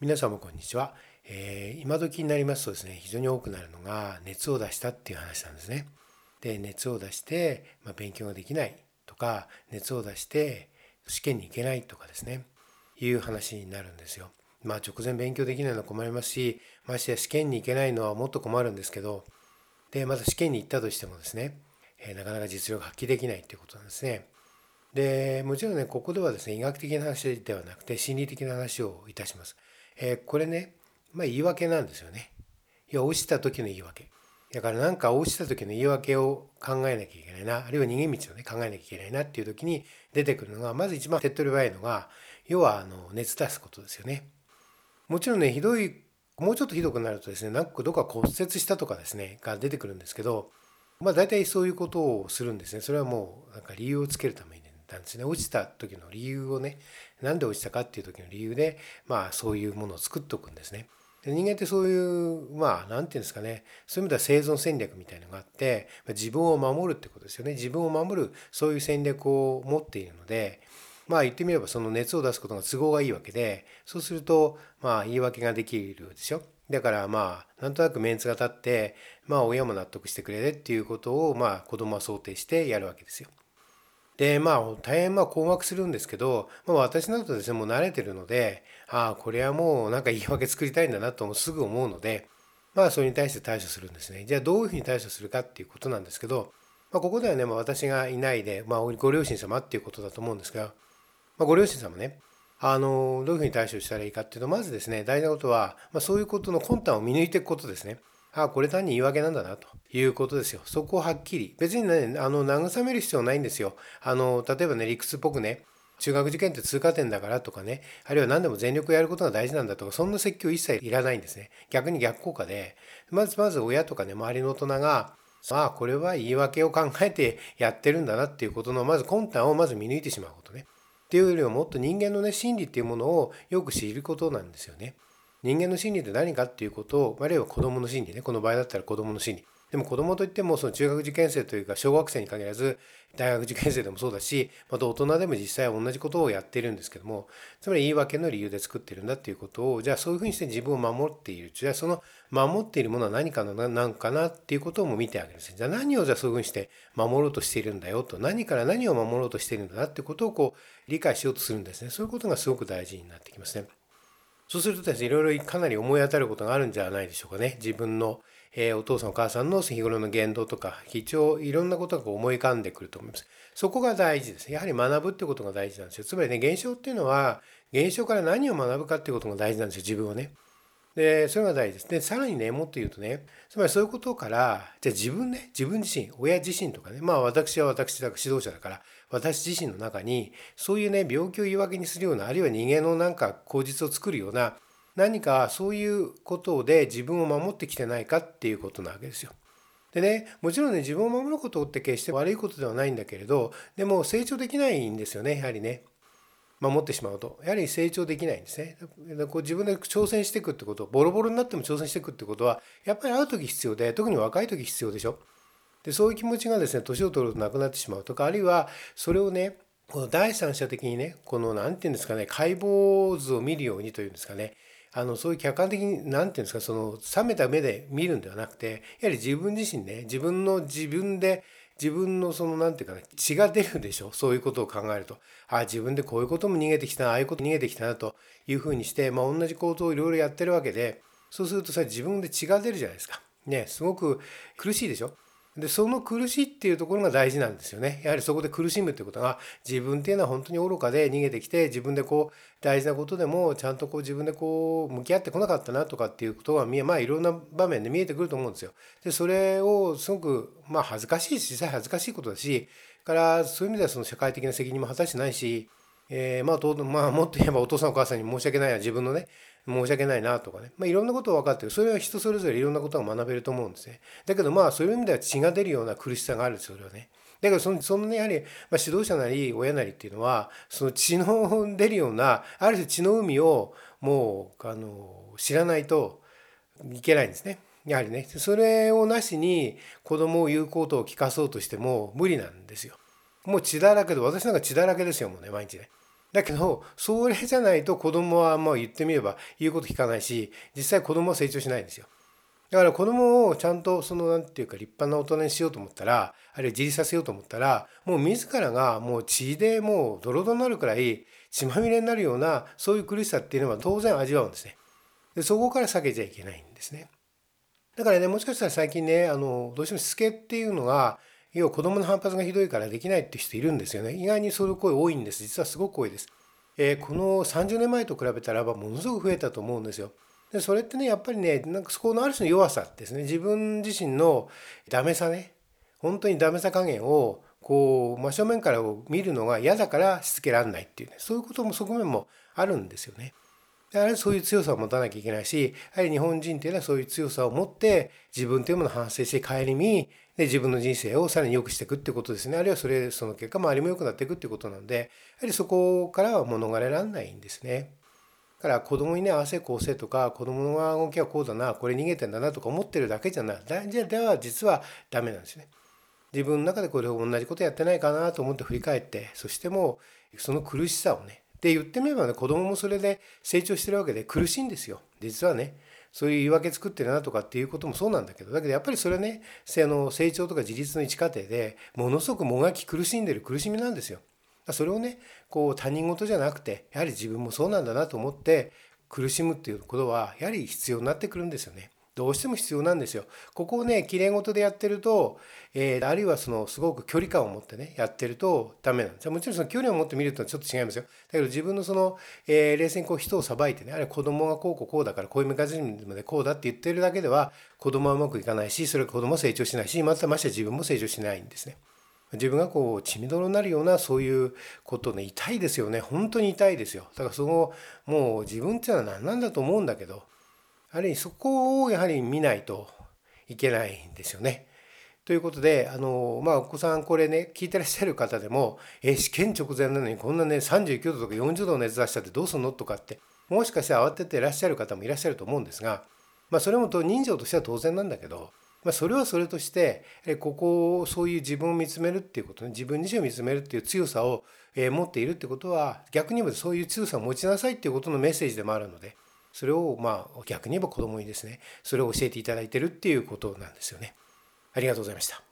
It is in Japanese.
皆様こんにちは、えー、今時になりますとですね非常に多くなるのが熱を出したっていう話なんですね。で熱を出して、まあ、勉強ができないとか熱を出して試験に行けないとかですねいう話になるんですよ。まあ直前勉強できないのは困りますしましてや試験に行けないのはもっと困るんですけどでまた試験に行ったとしてもですね、えー、なかなか実力発揮できないということなんですね。でもちろんねここではですね医学的な話ではなくて心理的な話をいたします。えー、これね、まあ、言い訳なんですよね。いや落ちた時の言い訳。だから何か落ちた時の言い訳を考えなきゃいけないなあるいは逃げ道をね考えなきゃいけないなっていう時に出てくるのがまず一番手っ取り早いのが要はあの熱出すことですよね。もちろんねひどいもうちょっとひどくなるとですねなんかどこか骨折したとかですねが出てくるんですけどまあ大体そういうことをするんですねそれはもうなんか理由をつけるためになんですね落ちた時の理由をねなんで落ちたかっていう時の理由でまあそういうものを作っておくんですね。で人間ってそういうまあ何て言うんですかねそういう意味では生存戦略みたいのがあって自分を守るってことですよね自分を守るそういう戦略を持っているのでまあ言ってみればその熱を出すことが都合がいいわけでそうするとまあ言い訳ができるでしょ。だからまあなんとなくメンツが立ってまあ親も納得してくれるっていうことをまあ子供は想定してやるわけですよ。でまあ大変まあ困惑するんですけど、まあ、私などですねもう慣れてるのでああこれはもうなんか言い訳作りたいんだなとすぐ思うのでまあそれに対して対処するんですね。じゃあどういうふうに対処するかっていうことなんですけど、まあ、ここではね、まあ、私がいないで、まあ、ご両親様っていうことだと思うんですが、まあ、ご両親様ねあのどういうふうに対処したらいいかっていうとまずですね大事なことは、まあ、そういうことの魂胆を見抜いていくことですね。あこれ単に言い訳なんだなということですよ。そこをはっきり。別にね、あの、慰める必要ないんですよ。あの、例えばね、理屈っぽくね、中学受験って通過点だからとかね、あるいは何でも全力をやることが大事なんだとか、そんな説教一切いらないんですね。逆に逆効果で、まずまず親とかね、周りの大人が、ああ、これは言い訳を考えてやってるんだなっていうことの、まず魂胆をまず見抜いてしまうことね。っていうよりはもっと人間のね、心理っていうものをよく知ることなんですよね。人間の心理って何かっていうことを、あるいは子供の心理ねこの場合だったら子供の心理。でも子供といってもその中学受験生というか小学生に限らず大学受験生でもそうだしまた大人でも実際は同じことをやってるんですけどもつまり言い訳の理由で作ってるんだっていうことをじゃあそういうふうにして自分を守っている。じゃあその守っているものは何かの何かなっていうことも見てあげるんですじゃあ何をじゃあそういうふうにして守ろうとしているんだよと。何から何を守ろうとしているんだなっていうことをこう理解しようとするんですね。そういうことがすごく大事になってきますね。そうするとですね、いろいろかなり思い当たることがあるんじゃないでしょうかね。自分の、えー、お父さんお母さんの日頃の言動とか、非常いろんなことが思い浮かんでくると思います。そこが大事です。やはり学ぶってことが大事なんですよ。つまりね、現象っていうのは、現象から何を学ぶかっていうことが大事なんですよ、自分をね。で、それが大事です。で、さらにね、もっと言うとね、つまりそういうことから、じゃあ自分ね、自分自身、親自身とかね、まあ私は私だ指導者だから、私自身の中に、そういうね、病気を言い訳にするような、あるいは人間のなんか口実を作るような、何かそういうことで自分を守ってきてないかっていうことなわけですよ。でね、もちろんね、自分を守ることって決して悪いことではないんだけれど、でも成長できないんですよね、やはりね。守ってしまうと。やはり成長できないんですね。こう自分で挑戦していくってこと、ボロボロになっても挑戦していくってことは、やっぱり会う時必要で、特に若い時必要でしょ。で、そういう気持ちがですね、年を取るとなくなってしまうとか、あるいはそれをね、この第三者的にね、この何て言うんですかね、解剖図を見るようにというんですかね、あのそういう客観的に何て言うんですかその冷めた目で見るんではなくてやはり自分自身ね自分の自分で自分のその何て言うかな血が出るでしょ？そういうことを考えると。ああ自分でこういうことも逃げてきたなああいうこと逃げてきたなというふうにして、まあ、同じ行動をいろいろやってるわけでそうするとさ自分で血が出るじゃないですか。ねすごく苦しいでしょ？でその苦しいっていうところが大事なんですよね。やはりそこで苦しむってことが自分っていうのは本当に愚かで逃げてきて自分でこう大事なことでもちゃんとこう自分でこう向き合ってこなかったなとかっていうことが見えまあいろんな場面で見えてくると思うんですよ。でそれをすごくまあ恥ずかしいし実際恥ずかしいことだしからそういう意味ではその社会的な責任も果たしてないしえー、まあ、まあ、もっと言えばお父さんお母さんに申し訳ないな自分のね申し訳ないなとかね、まあ、いろんなことを分かってるそれは人それぞれいろんなことが学べると思うんですねだけどまあそういう意味では血が出るような苦しさがあるそれはねだけどそのそのねやはり、まあ、指導者なり親なりっていうのはその血の出るようなある種血の海をもうあの知らないといけないんですね。やはりねそれをなしに子供を言うことを聞かそうとしても無理なんですよ。もう血だらけで私なんか血だらけですよもうね毎日ね。だけどそれじゃないと子供はまあ言ってみれば言うこと聞かないし実際子供は成長しないんですよ。だから子供をちゃんとその何て言うか立派な大人にしようと思ったらあるいは自立させようと思ったらもう自らがもう血でもうドロドロになるくらい血まみれになるようなそういう苦しさっていうのは当然味わうんですね。でそこから避けちゃいけないんですね。だからねもしかしたら最近ねあのどうしてもしつけっていうのが要は子供の反発がひどいからできないって人いるんですよね。意外にそういう声多いんです。実はすごく多いです。えー、この30年前と比べたらばものすごく増えたと思うんですよ。でそれってねやっぱりねなんかそこのある種の弱さですね自分自身のダメさね本当にダメさ加減をこう真正面から見るのが嫌だからしつけられないっていうねそういうことも側面もあるんですよね。だからそういう強さを持たなきゃいけないしやはり日本人っていうのはそういう強さを持って自分というものを反省して顧みで自分の人生をさらに良くしていくってことですねあるいはそれその結果周りも良くなっていくってことなんでやはりそこからはもう逃れられないんですね。だから子供にね合わせこうせとか子供の動きはこうだなこれ逃げてんだなとか思ってるだけじゃないじゃでは実はダメなんですね。自分の中でこれを同じことやってないかなと思って振り返ってそしてもうその苦しさをねで言ってみればね子供もそれで成長してるわけで苦しいんですよ実はねそういう言い訳作ってるなとかっていうこともそうなんだけどだけどやっぱりそれはねの成長とか自立の一過程でものすごくもがき苦しんでる苦しみなんですよ。それをねこう他人事じゃなくてやはり自分もそうなんだなと思って苦しむっていうことはやはり必要になってくるんですよね。どうしても必要なんですよ。ここをねきれい事でやってると、えー、あるいはそのすごく距離感を持ってねやってるとダメなんですもちろんその距離を持ってみるとちょっと違いますよ。だけど自分のその、えー、冷静にこう人をさばいてねあれ子供がこうこうこうだからこういうメカニズムでこうだって言ってるだけでは子供はうまくいかないしそれ子供は成長しないしまたましては自分も成長しないんですね。自分がこう血みどろになるようなそういうことね痛いですよね本当に痛いですよだからそのもう自分っていうのは何なんだと思うんだけどあるいはそこをやはり見ないといけないんですよね。ということであのまあお子さんこれね聞いてらっしゃる方でも「え試験直前なのにこんなね39度とか40度の熱出したってどうすんの?」とかってもしかして慌ててらっしゃる方もいらっしゃると思うんですが、まあ、それも人情としては当然なんだけど、まあ、それはそれとしてここをそういう自分を見つめるっていうことね自分自身を見つめるっていう強さを持っているってことは逆に言えばそういう強さを持ちなさいっていうことのメッセージでもあるので。それをまあ逆に言えば子供にですねそれを教えていただいてるっていうことなんですよね。ありがとうございました。